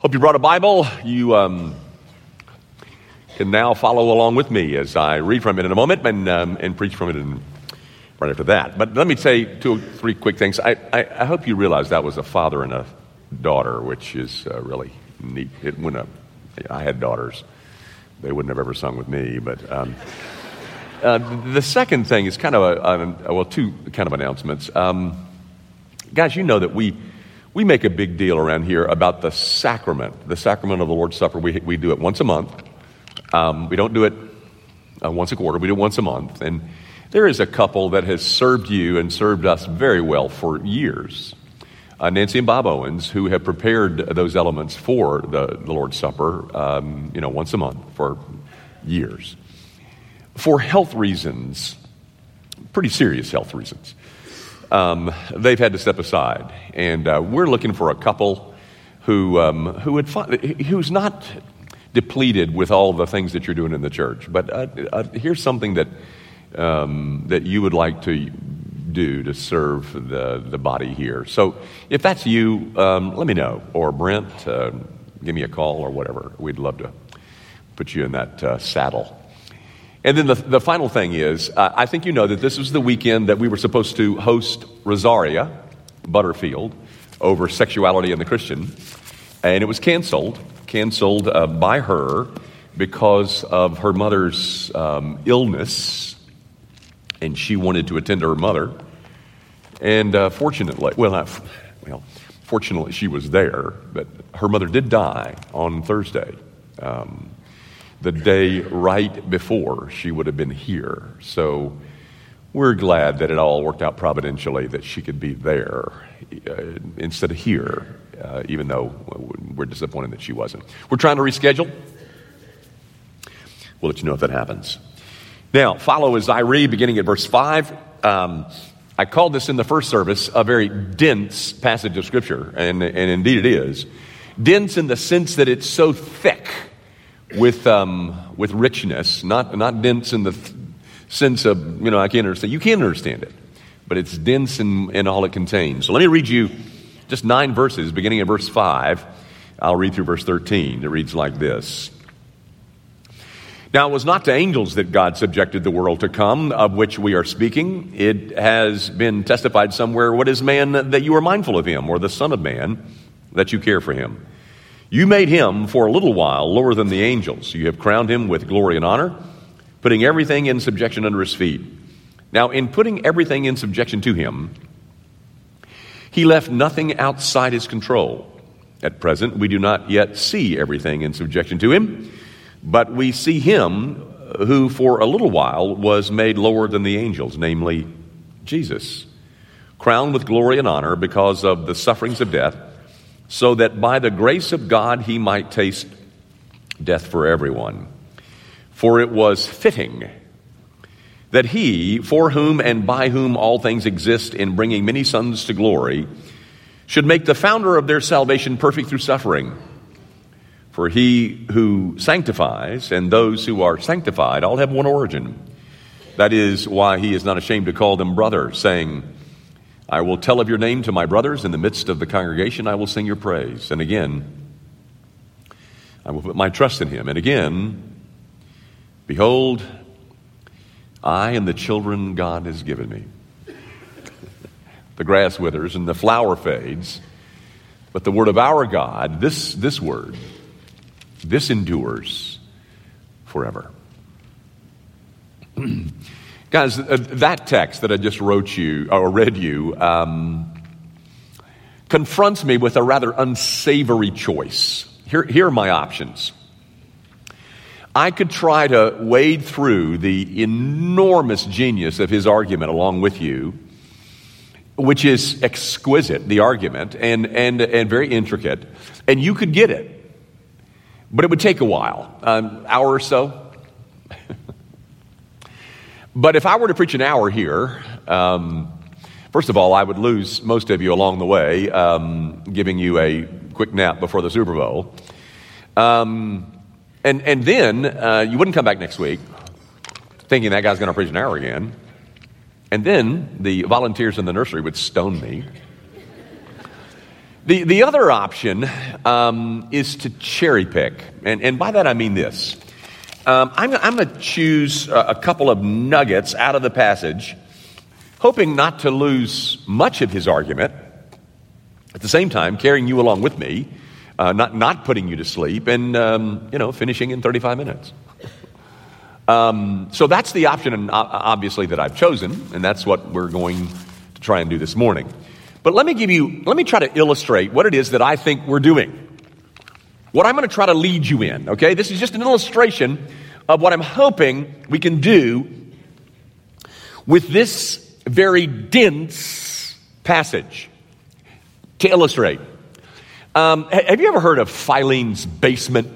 Hope you brought a Bible. You um, can now follow along with me as I read from it in a moment and, um, and preach from it in, right after that. But let me say two or three quick things. I, I, I hope you realize that was a father and a daughter, which is uh, really neat. It, when a, I had daughters, they wouldn't have ever sung with me. But um, uh, the second thing is kind of a, a well, two kind of announcements. Um, guys, you know that we we make a big deal around here about the sacrament, the sacrament of the Lord's Supper. We, we do it once a month. Um, we don't do it uh, once a quarter, we do it once a month. And there is a couple that has served you and served us very well for years. Uh, Nancy and Bob Owens, who have prepared those elements for the, the Lord's Supper, um, you know, once a month for years. For health reasons, pretty serious health reasons um, they've had to step aside. And uh, we're looking for a couple who, um, who who's not depleted with all the things that you're doing in the church. But uh, uh, here's something that, um, that you would like to do to serve the, the body here. So if that's you, um, let me know. Or Brent, uh, give me a call or whatever. We'd love to put you in that uh, saddle. And then the, the final thing is, uh, I think you know that this was the weekend that we were supposed to host Rosaria Butterfield over sexuality and the Christian, and it was canceled, canceled uh, by her because of her mother's um, illness, and she wanted to attend to her mother. And uh, fortunately, well, well, fortunately she was there, but her mother did die on Thursday. Um, the day right before she would have been here. So we're glad that it all worked out providentially that she could be there uh, instead of here, uh, even though we're disappointed that she wasn't. We're trying to reschedule. We'll let you know if that happens. Now, follow as I read, beginning at verse 5. Um, I called this in the first service a very dense passage of Scripture, and, and indeed it is. Dense in the sense that it's so thick with, um, with richness, not, not dense in the th- sense of, you know, I can't understand. You can understand it, but it's dense in, in all it contains. So let me read you just nine verses, beginning at verse 5. I'll read through verse 13. It reads like this. Now, it was not to angels that God subjected the world to come, of which we are speaking. It has been testified somewhere, What is man that you are mindful of him, or the Son of Man that you care for him? You made him for a little while lower than the angels. You have crowned him with glory and honor, putting everything in subjection under his feet. Now, in putting everything in subjection to him, he left nothing outside his control. At present, we do not yet see everything in subjection to him, but we see him who for a little while was made lower than the angels, namely Jesus, crowned with glory and honor because of the sufferings of death so that by the grace of God he might taste death for everyone. For it was fitting that he, for whom and by whom all things exist in bringing many sons to glory, should make the founder of their salvation perfect through suffering. For he who sanctifies and those who are sanctified all have one origin. That is why he is not ashamed to call them brother, saying, I will tell of your name to my brothers. In the midst of the congregation, I will sing your praise. And again, I will put my trust in him. And again, behold, I and the children God has given me. the grass withers and the flower fades, but the word of our God, this, this word, this endures forever. Guys, uh, that text that I just wrote you or read you um, confronts me with a rather unsavory choice. Here, here are my options. I could try to wade through the enormous genius of his argument along with you, which is exquisite, the argument, and, and, and very intricate, and you could get it. But it would take a while, an hour or so. But if I were to preach an hour here, um, first of all, I would lose most of you along the way, um, giving you a quick nap before the Super Bowl. Um, and, and then uh, you wouldn't come back next week thinking that guy's going to preach an hour again. And then the volunteers in the nursery would stone me. The, the other option um, is to cherry pick. And, and by that I mean this um, I'm, I'm going to choose a, couple of nuggets out of the passage, hoping not to lose much of his argument. At the same time, carrying you along with me, uh, not, not putting you to sleep, and um, you know, finishing in 35 minutes. Um, so that's the option, obviously, that I've chosen, and that's what we're going to try and do this morning. But let me give you, let me try to illustrate what it is that I think we're doing. What I'm going to try to lead you in, okay? This is just an illustration of what I'm hoping we can do with this very dense passage to illustrate. Um, have you ever heard of Filene's basement?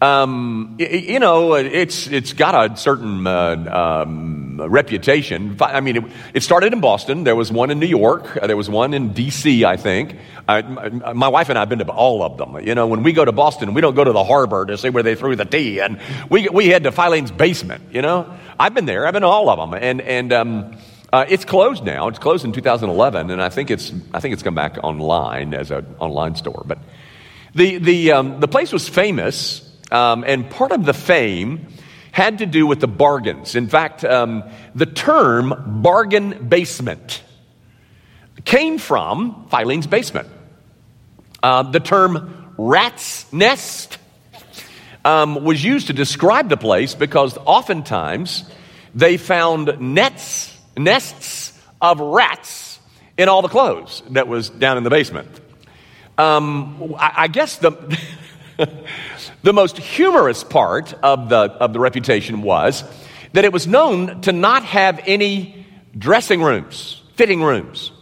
Um, you know, it's it's got a certain uh, um, reputation. I mean, it, it, started in Boston. There was one in New York. Uh, there was one in D.C. I think. Uh, my wife and I have been to all of them. You know, when we go to Boston, we don't go to the harbor to see where they threw the tea, and we we head to Filene's basement. You know, I've been there. I've been to all of them, and and. Um, uh, it's closed now. It's closed in 2011, and I think it's I think it's come back online as an online store. But the the um, the place was famous um, and part of the fame had to do with the bargains. In fact, um, the term bargain basement came from Filene's basement. Uh, the term rat's nest um, was used to describe the place because oftentimes they found nets, nests of rats in all the clothes that was down in the basement. Um, I, I guess the. the most humorous part of the, of the reputation was that it was known to not have any dressing rooms, fitting rooms.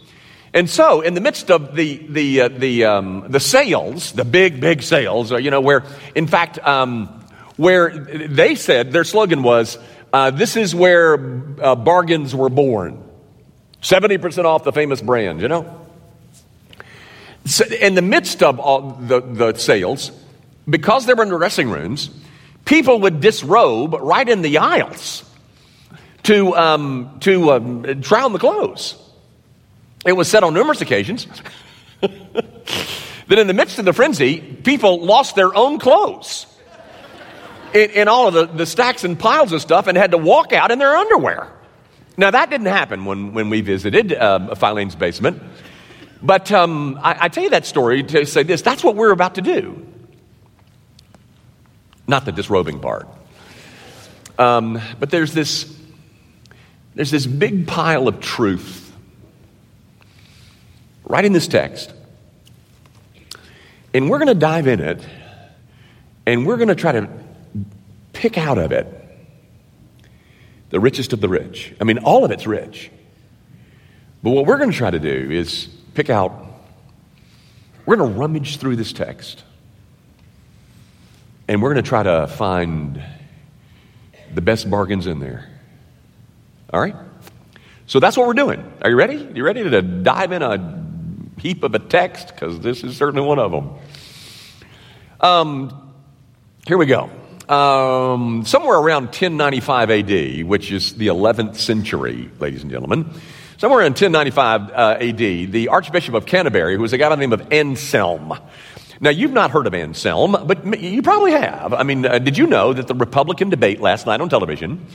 And so, in the midst of the, the, uh, the, um, the sales, the big, big sales, uh, you know, where, in fact, um, where they said their slogan was, uh, This is where uh, bargains were born. 70% off the famous brand, you know? So in the midst of all the, the sales, because they were in the dressing rooms, people would disrobe right in the aisles to, um, to um, on the clothes. It was said on numerous occasions that in the midst of the frenzy, people lost their own clothes in, in all of the, the stacks and piles of stuff and had to walk out in their underwear. Now, that didn't happen when, when we visited uh, Filene's basement. But um, I, I tell you that story to say this that's what we're about to do. Not the disrobing part. Um, but there's this, there's this big pile of truth right in this text. And we're going to dive in it and we're going to try to pick out of it the richest of the rich. I mean, all of it's rich. But what we're going to try to do is pick out, we're going to rummage through this text and we're going to try to find the best bargains in there. All right? So that's what we're doing. Are you ready? You ready to dive in a heap of a text? Because this is certainly one of them. Um, here we go. Um, somewhere around 1095 AD, which is the 11th century, ladies and gentlemen, somewhere in 1095 uh, AD, the Archbishop of Canterbury, who was a guy by the name of Anselm, now, you've not heard of Anselm, but you probably have. I mean, uh, did you know that the Republican debate last night on television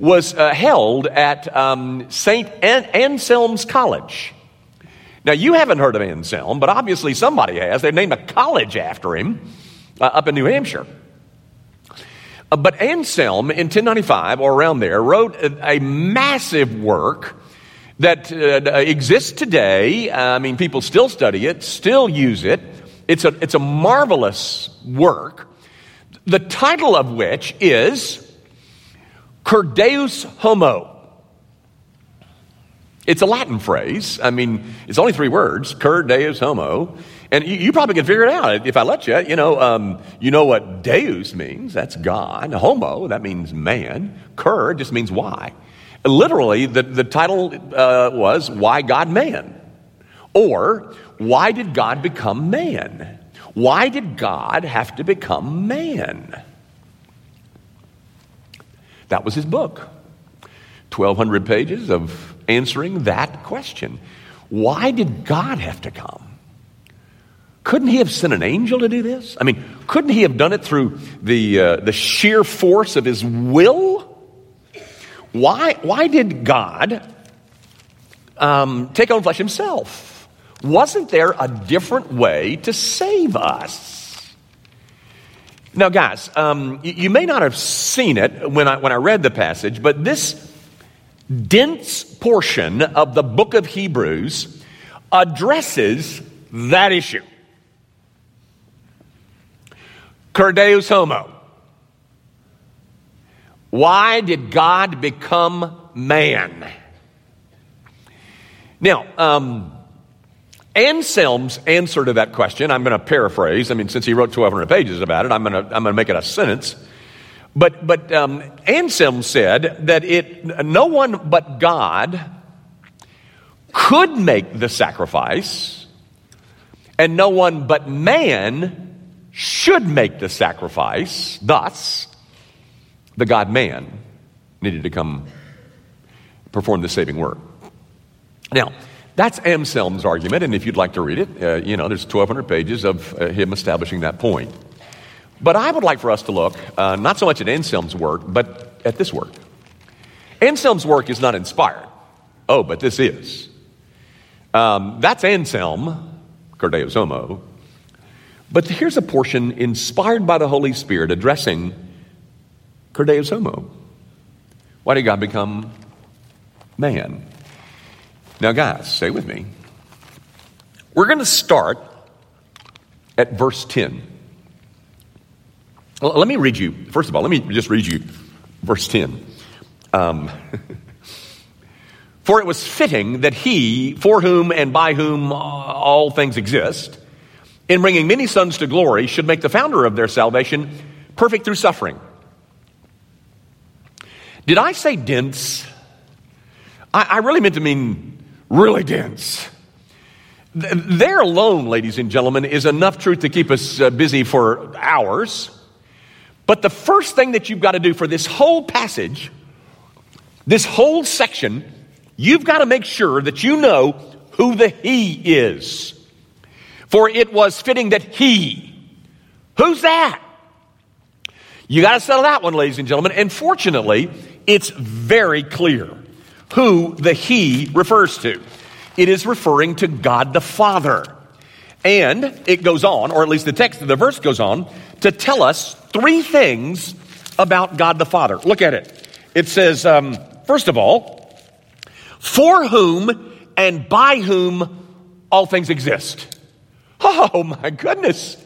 was uh, held at um, St. An- Anselm's College? Now, you haven't heard of Anselm, but obviously somebody has. They named a college after him uh, up in New Hampshire. Uh, but Anselm in 1095 or around there wrote a, a massive work that uh, exists today. I mean, people still study it, still use it. It's a, it's a marvelous work, the title of which is Cur Deus Homo. It's a Latin phrase. I mean, it's only three words, cur deus homo. And you, you probably can figure it out if I let you. You know, um, you know what deus means. That's God. Homo, that means man. Cur just means why. Literally, the, the title uh, was Why God Man? Or why did God become man? Why did God have to become man? That was his book. 1,200 pages of answering that question. Why did God have to come? couldn't he have sent an angel to do this? I mean, couldn't he have done it through the, uh, the sheer force of his will? Why, why did God um, take on flesh himself? Wasn't there a different way to save us? Now, guys, um, you, may not have seen it when I, when I read the passage, but this dense portion of the book of Hebrews addresses that issue. Cur Deus homo. Why did God become man? Now, um, Anselm's answer to that question, I'm going to paraphrase. I mean, since he wrote 1,200 pages about it, I'm going to, I'm going to make it a sentence. But, but um, Anselm said that it, no one but God could make the sacrifice, and no one but man should make the sacrifice. Thus, the God man needed to come perform the saving work. Now, that's Anselm's argument, and if you'd like to read it, uh, you know, there's 1,200 pages of uh, him establishing that point. But I would like for us to look uh, not so much at Anselm's work, but at this work. Anselm's work is not inspired. Oh, but this is. Um, that's Anselm, Cur Deus homo. But here's a portion inspired by the Holy Spirit addressing Cur Deus homo. Why did God become man? Now, guys, stay with me. We're going to start at verse 10. Well, let me read you, first of all, let me just read you verse 10. Um, for it was fitting that he, for whom and by whom all things exist, in bringing many sons to glory, should make the founder of their salvation perfect through suffering. Did I say dense? I, I really meant to mean really dense. There alone, ladies and gentlemen, is enough truth to keep us uh, busy for hours. But the first thing that you've got to do for this whole passage, this whole section, you've got to make sure that you know who the He is. For it was fitting that He, who's that? You got to settle that one, ladies and gentlemen. And fortunately, it's very clear who the He refers to. It is referring to God the Father. And it goes on, or at least the text of the verse goes on, to tell us three things about God the Father. Look at it. It says, um, first of all, for whom and by whom all things exist. Oh my goodness.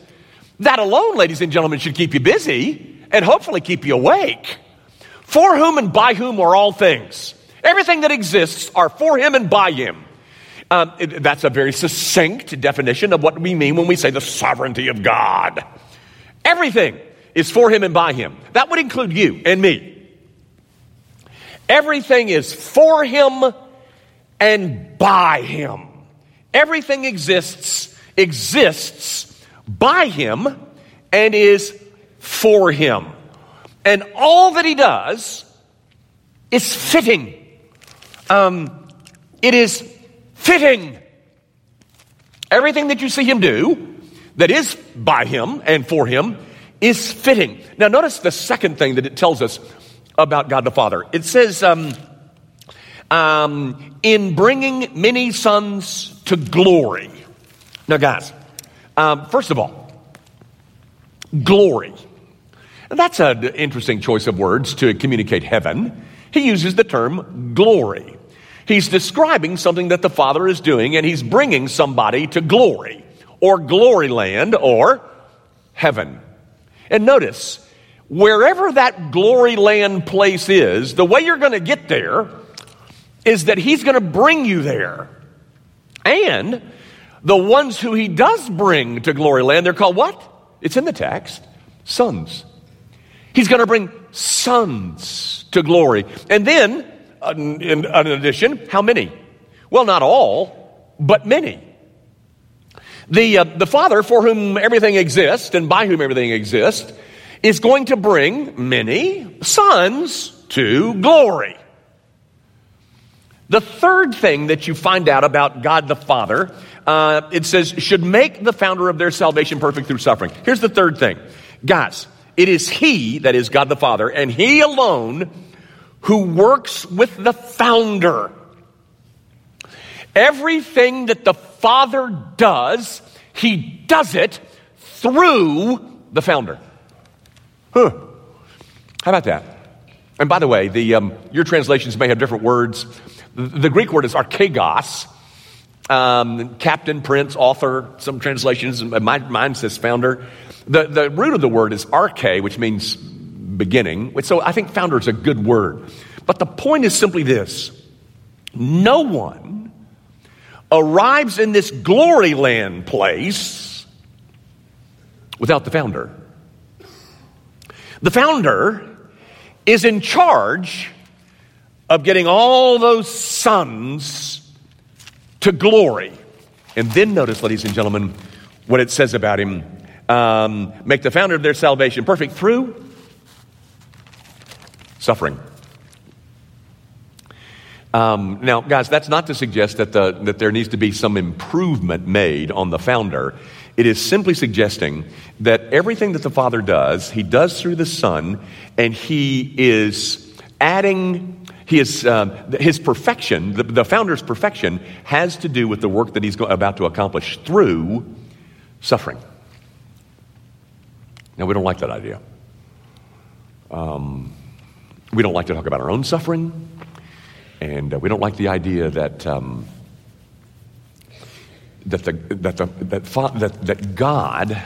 That alone, ladies and gentlemen, should keep you busy and hopefully keep you awake. For whom and by whom are all things. Everything that exists are for him and by him. Um, it, that's a very succinct definition of what we mean when we say the sovereignty of God. Everything is for him and by him. That would include you and me. Everything is for him and by him. Everything exists, exists by him and is for him. And all that he does is fitting um, it is fitting. Everything that you see him do that is by him and for him is fitting. Now, notice the second thing that it tells us about God the Father. It says, um, um, in bringing many sons to glory. Now, guys, um, first of all, glory. That's an interesting choice of words to communicate heaven. He uses the term glory. He's describing something that the Father is doing, and he's bringing somebody to glory, or glory land, or heaven. And notice, wherever that glory land place is, the way you're going to get there is that he's going to bring you there. And the ones who he does bring to glory land, they're called what? It's in the text sons. He's going to bring sons to glory. And then in, addition, how many? Well, not all, but many. The, uh, the Father, for whom everything exists and by whom everything exists, is going to bring many sons to glory. The third thing that you find out about God the Father uh, it says, should make the founder of their salvation perfect through suffering. Here's the third thing. Guys, it is He, that is God the Father, and He alone who works with the founder. Everything that the Father does, He does it through the founder. Huh. How about that? And by the way, the, um, your translations may have different words. The, Greek word is archegos, um, captain, prince, author. Some translations, my, mine says founder. The, the root of the word is arche, which means beginning. So I think founder is a good word. But the point is simply this no one arrives in this glory land place without the founder. The founder is in charge of getting all those sons to glory. And then notice, ladies and gentlemen, what it says about him um, make the founder of their salvation perfect through suffering. Um, now, guys, that's not to suggest that, the, that there needs to be some improvement made on the founder. It is simply suggesting that everything that the Father does, He does through the Son, and He is adding he is, um, his perfection, the, the, founder's perfection, has to do with the work that he's about to accomplish through suffering. Now, we don't like that idea. Um, we don't like to talk about our own suffering, and uh, we don't like the idea that. Um, that, the, that, the, that, that, that God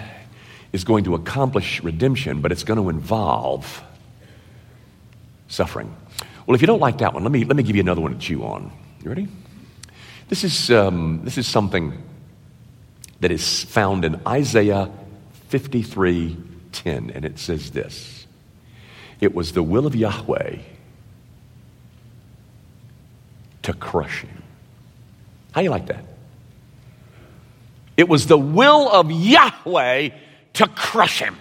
is going to accomplish redemption, but it's going to involve suffering. Well, if you don't like that one, let me, let me give you another one to chew on. You ready? This is, um, this is something that is found in Isaiah 53 10, and it says this It was the will of Yahweh to crush him. How do you like that? It was the will of Yahweh to crush him.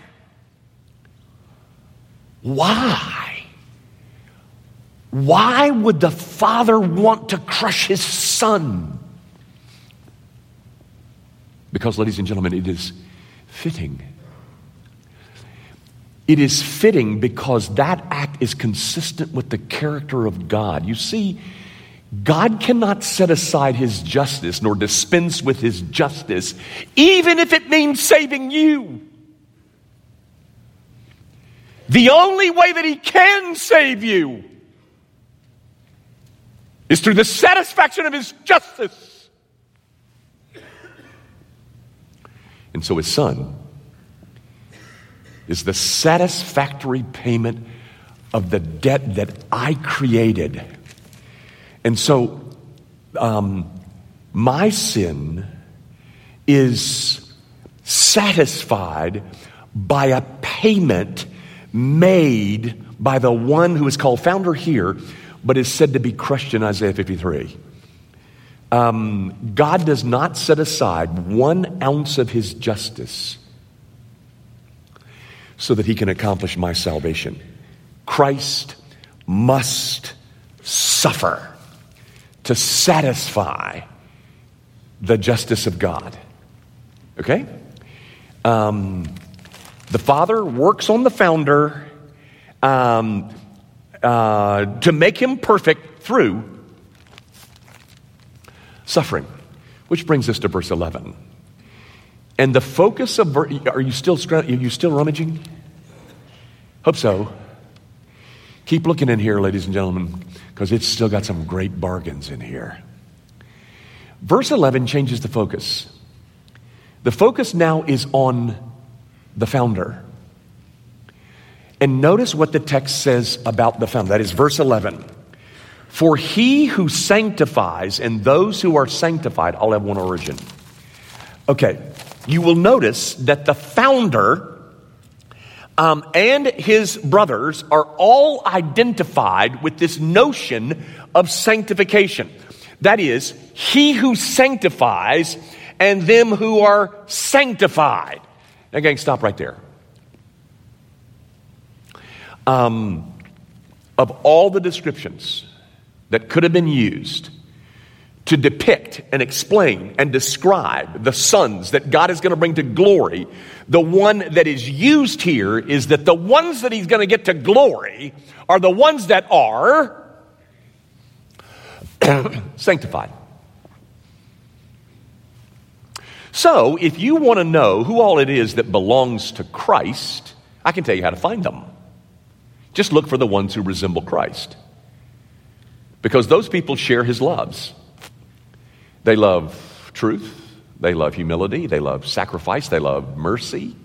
Why? Why would the father want to crush his son? Because, ladies and gentlemen, it is fitting. It is fitting because that act is consistent with the character of God. You see, God cannot set aside his justice nor dispense with his justice, even if it means saving you. The only way that he can save you is through the satisfaction of his justice. And so his son is the satisfactory payment of the debt that I created. And so um, my sin is satisfied by a payment made by the one who is called founder here but is said to be crushed in Isaiah 53. Um, God does not set aside one ounce of his justice so that he can accomplish my salvation. Christ must suffer to satisfy the justice of God. Okay? Um, the Father works on the founder. Um, uh, to make him perfect through suffering. Which brings us to verse 11. And the focus of are you still are you still rummaging? Hope so. Keep looking in here, ladies and gentlemen, because it's still got some great bargains in here. Verse 11 changes the focus. The focus now is on the founder. And notice what the text says about the founder. That is verse 11. For he who sanctifies and those who are sanctified all have one origin. Okay, you will notice that the founder um, and his brothers are all identified with this notion of sanctification. That is, he who sanctifies and them who are sanctified. Now, gang, stop right there. Um, of all the descriptions that could have been used to depict and explain and describe the sons that God is going to bring to glory, the one that is used here is that the ones that he's going to get to glory are the ones that are sanctified. So, if you want to know who all it is that belongs to Christ, I can tell you how to find them. Just look for the ones who resemble Christ. Because those people share his loves. They love truth, they love humility, they love sacrifice, they love mercy.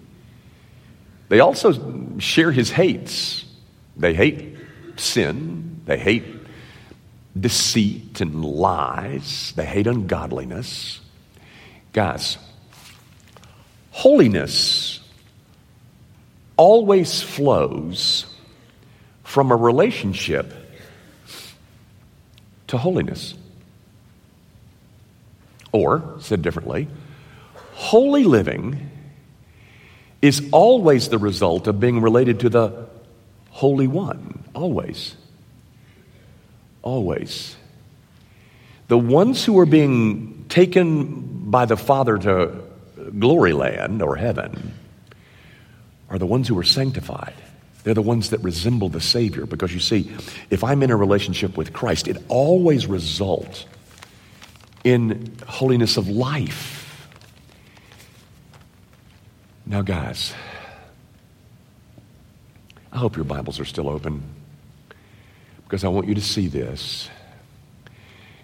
They also share his hates. They hate sin, they hate deceit and lies, they hate ungodliness. Guys, holiness always flows from a relationship to holiness. Or, said differently, holy living is always the result of being related to the Holy One. Always. Always. The ones who are being taken by the Father to glory land or heaven are the ones who are sanctified. They're the ones that resemble the Savior because you see, if I'm in a relationship with Christ, it always results in holiness of life. Now, guys, I hope your Bibles are still open because I want you to see this.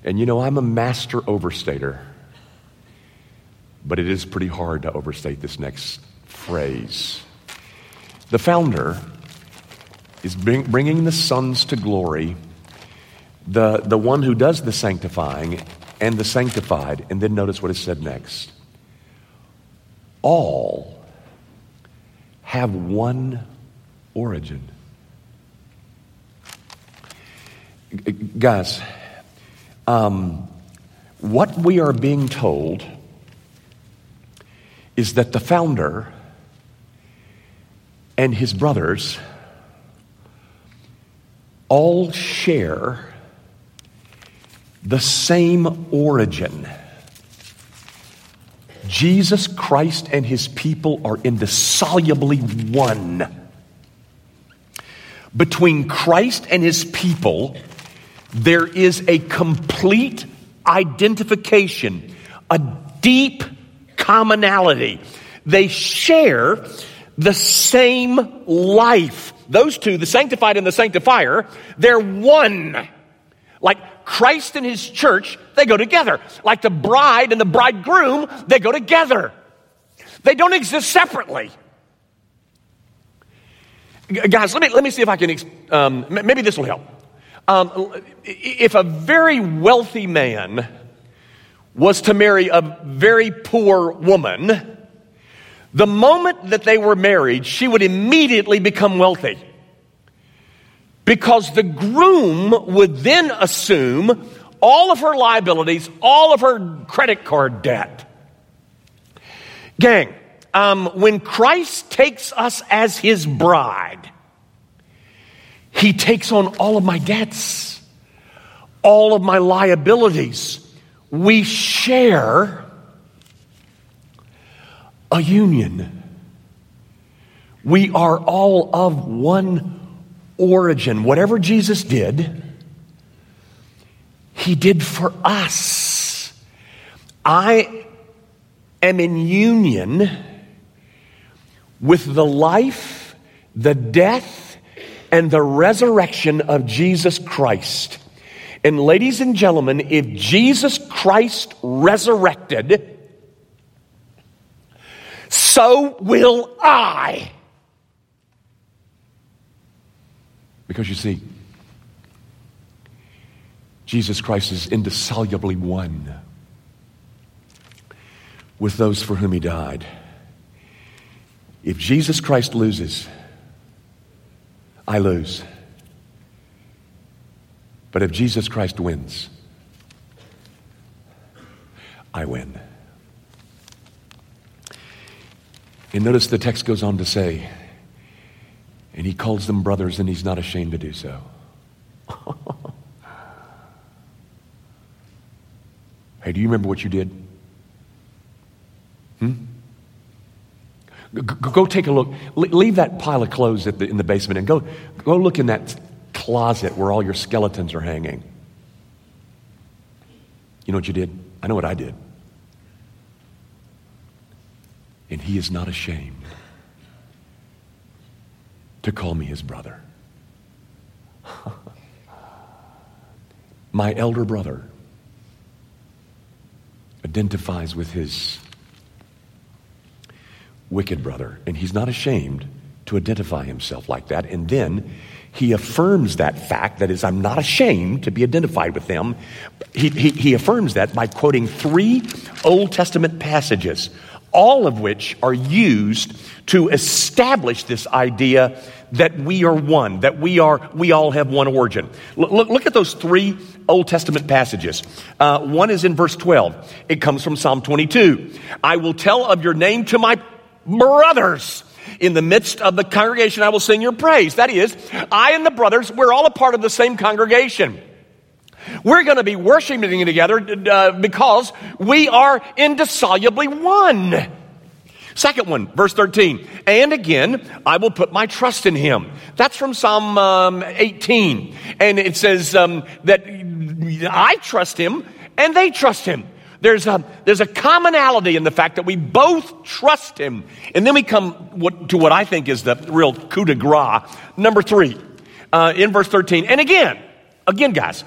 And you know, I'm a master overstater, but it is pretty hard to overstate this next phrase. The founder is bring, bringing the sons to glory, the, the one who does the sanctifying and the sanctified. And then notice what is said next. All have one origin. Guys, um, what we are being told is that the founder and his brothers all share the same origin. Jesus Christ and his people are indissolubly one. Between Christ and his people, there is a complete identification, a deep commonality. They share the same life. Those two, the sanctified and the sanctifier, they're one. Like Christ and his church, they go together. Like the bride and the bridegroom, they go together. They don't exist separately. Guys, let me, let me see if I can, um, maybe this will help. Um, if a very wealthy man was to marry a very poor woman, the moment that they were married, she would immediately become wealthy. Because the groom would then assume all of her liabilities, all of her credit card debt. Gang, um, when Christ takes us as his bride, he takes on all of my debts, all of my liabilities. We share a union. We are all of one origin. Whatever Jesus did, he did for us. I am in union with the life, the death, and the resurrection of Jesus Christ. And, ladies and gentlemen, if Jesus Christ resurrected, so will I. Because you see, Jesus Christ is indissolubly one with those for whom he died. If Jesus Christ loses, I lose. But if Jesus Christ wins, I win. And notice the text goes on to say, and he calls them brothers, and he's not ashamed to do so. Hey, do you remember what you did? Hmm? Go, go take a look. leave that pile of clothes the, in the basement and go, go look in that closet where all your skeletons are hanging. You know what you did? I know what I did. And he is not ashamed to call me his brother. My elder brother identifies with his wicked brother, and he's not ashamed to identify himself like that. And then he affirms that fact that is, I'm not ashamed to be identified with them. He, he, he affirms that by quoting three Old Testament passages, all of which are used to establish this idea that we are one, that we are, we all have one origin. Look, look at those three Old Testament passages. Uh, one is in verse 12. It comes from Psalm 22. I will tell of your name to my brothers. In the midst of the congregation, I will sing your praise. That is, I and the brothers, we're all a part of the same congregation. We're going to be worshiping together uh, because we are indissolubly one. Second one, verse 13. And again, I will put my trust in him. That's from Psalm um, 18. And it says um, that I trust him and they trust him. There's a, there's a commonality in the fact that we both trust him. And then we come what, to what I think is the real coup de grace. Number three, uh, in verse 13. And again, again, guys,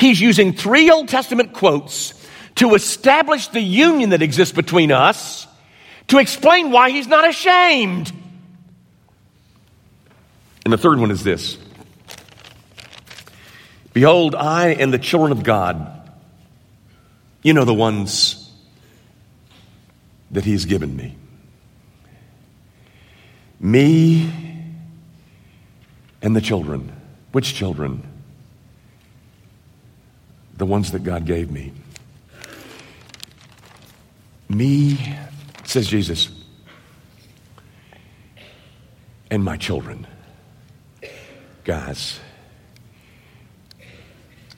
he's using three Old Testament quotes to establish the union that exists between us to explain why he's not ashamed. And the third one is this Behold, I and the children of God, you know, the ones that he's given me. Me and the children. Which children? The ones that God gave me. Me says Jesus, and my children. Guys,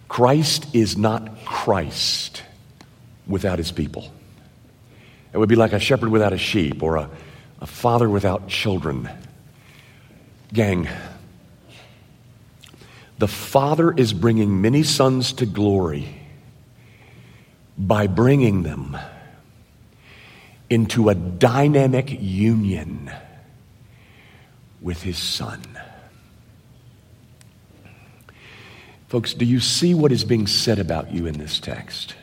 Christ is not Christ without his people. It would be like a shepherd without a sheep or a, a father without children. Gang, the Father is bringing many sons to glory by bringing them into a dynamic union with his son. Folks, do you see what is being said about you in this text?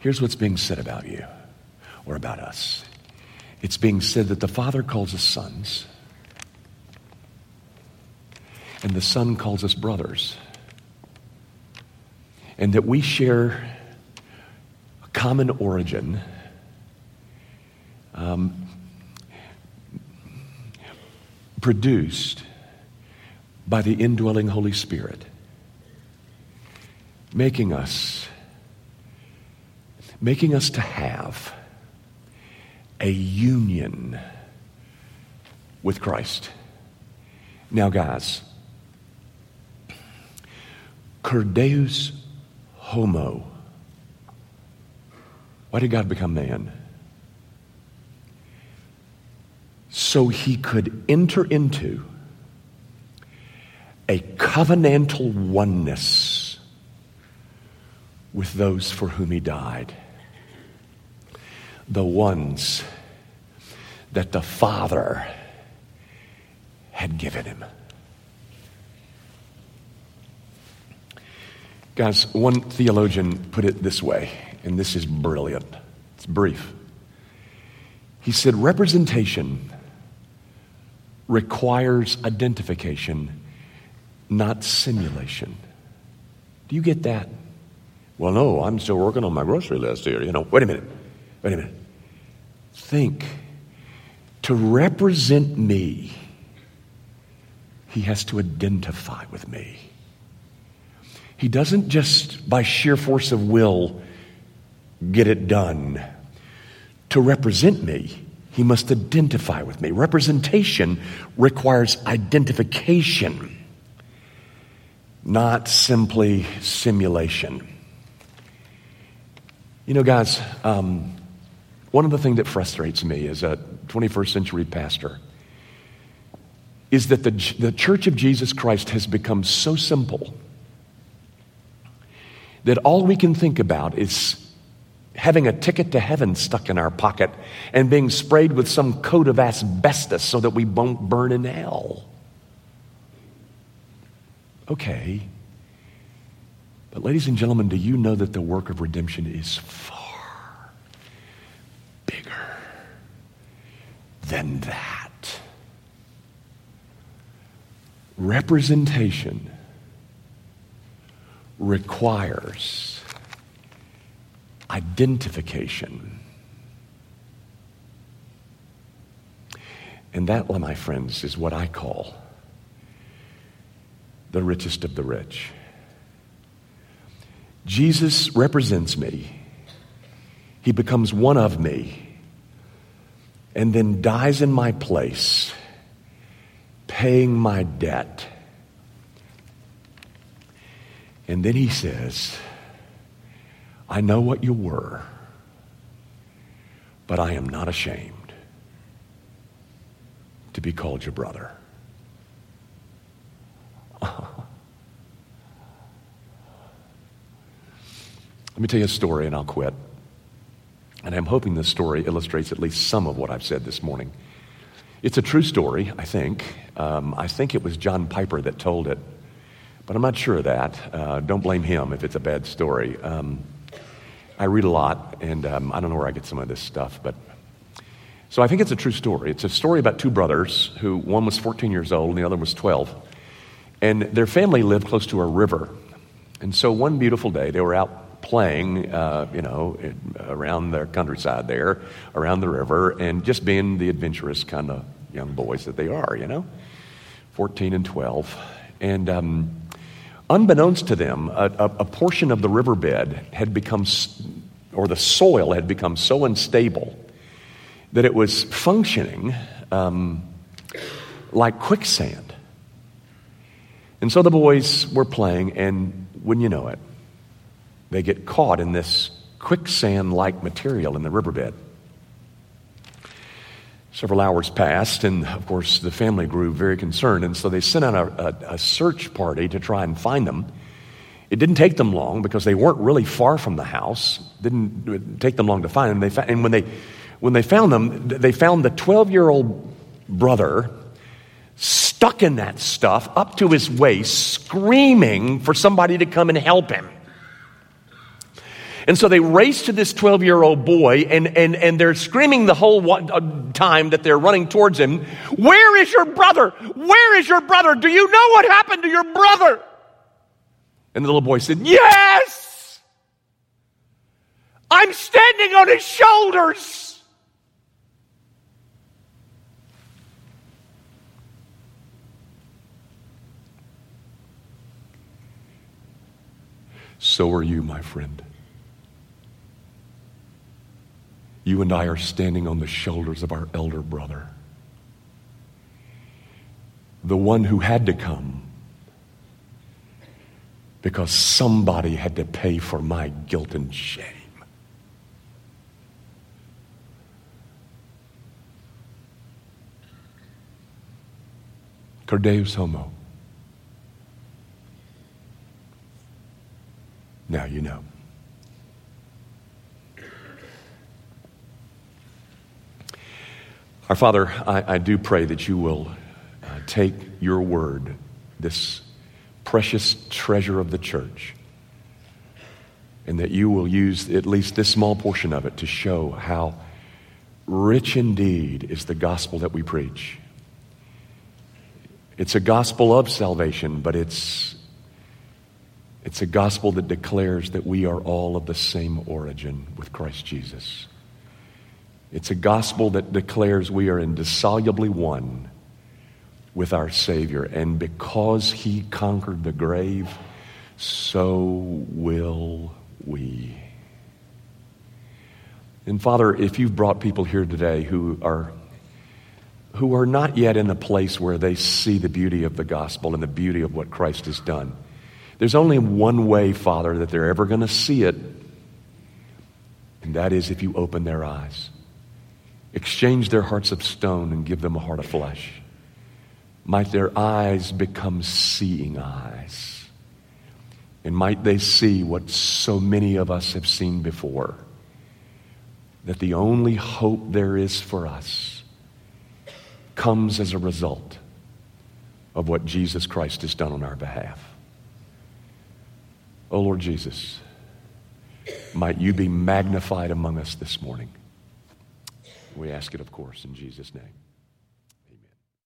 Here's what's being said about you or about us it's being said that the Father calls us sons, and the Son calls us brothers, and that we share a common origin um, produced by the indwelling Holy Spirit, making us, making us to have a union with Christ. Now, guys, cur Deus homo. Why did God become man? so he could enter into a covenantal oneness with those for whom he died. The ones that the Father had given him. Guys, one theologian put it this way, and this is brilliant. It's brief. He said, Representation requires identification, not simulation. Do you get that? Well, no, I'm still working on my grocery list here. You know, wait a minute. Wait a minute. Think. To represent me, he has to identify with me. He doesn't just, by sheer force of will, get it done. To represent me, he must identify with me. Representation requires identification, not simply simulation. You know, guys, um, one of the things that frustrates me as a 21st century pastor is that the, the Church of Jesus Christ has become so simple that all we can think about is having a ticket to heaven stuck in our pocket and being sprayed with some coat of asbestos so that we won't burn in hell. Okay. But, ladies and gentlemen, do you know that the work of redemption is far bigger than that? Representation requires identification. And that, my friends, is what I call the richest of the rich. Jesus represents me. He becomes one of me and then dies in my place, paying my debt. And then he says, I know what you were, but I am not ashamed to be called your brother. Let me tell you a story and I'll quit. And I'm hoping this story illustrates at least some of what I've said this morning. It's a true story, I think. Um, I think it was John Piper that told it, but I'm not sure of that. Uh, don't blame him if it's a bad story. Um, I read a lot, and um, I don't know where I get some of this stuff, but so I think it's a true story. It's a story about two brothers who one was 14 years old and the other was 12. And their family lived close to a river. And so one beautiful day, they were out playing, uh, you know, around the countryside there, around the river, and just being the adventurous kind of young boys that they are, you know, 14 and 12. And um, unbeknownst to them, a, a, a portion of the riverbed had become, or the soil had become so unstable that it was functioning um, like quicksand. And so the boys were playing, and wouldn't you know it, they get caught in this quicksand like material in the riverbed. Several hours passed, and of course, the family grew very concerned, and so they sent out a, a, a, search party to try and find them. It didn't take them long because they weren't really far from the house. Didn't take them long to find them. They and when they when they found them, they found the 12 year old brother stuck in that stuff up to his waist, screaming for somebody to come and help him. And so they race to this 12 year old boy, and, and, and they're screaming the whole uh, time that they're running towards him Where is your brother? Where is your brother? Do you know what happened to your brother? And the little boy said, Yes! I'm standing on his shoulders. So are you, my friend. You and I are standing on the shoulders of our elder brother, the one who had to come because somebody had to pay for my guilt and shame. Cur Deus homo. Now you know. Our Father, I, I do pray that you will uh, take your word, this precious treasure of the church, and that you will use at least this small portion of it to show how rich indeed is the gospel that we preach. It's a gospel of salvation, but it's, it's a gospel that declares that we are all of the same origin with Christ Jesus. It's a gospel that declares we are indissolubly one with our Savior. And because He conquered the grave, so will we. And Father, if you've brought people here today who are who are not yet in a place where they see the beauty of the gospel and the beauty of what Christ has done. There's only one way, Father, that they're ever going to see it And that is if you open their eyes. Exchange their hearts of stone and give them a heart of flesh. Might their eyes become seeing eyes. And might they see what so many of us have seen before that the only hope there is for us comes as a result of what Jesus Christ has done on our behalf. Oh Lord Jesus, might you be magnified among us this morning. We ask it, of course, in Jesus' name.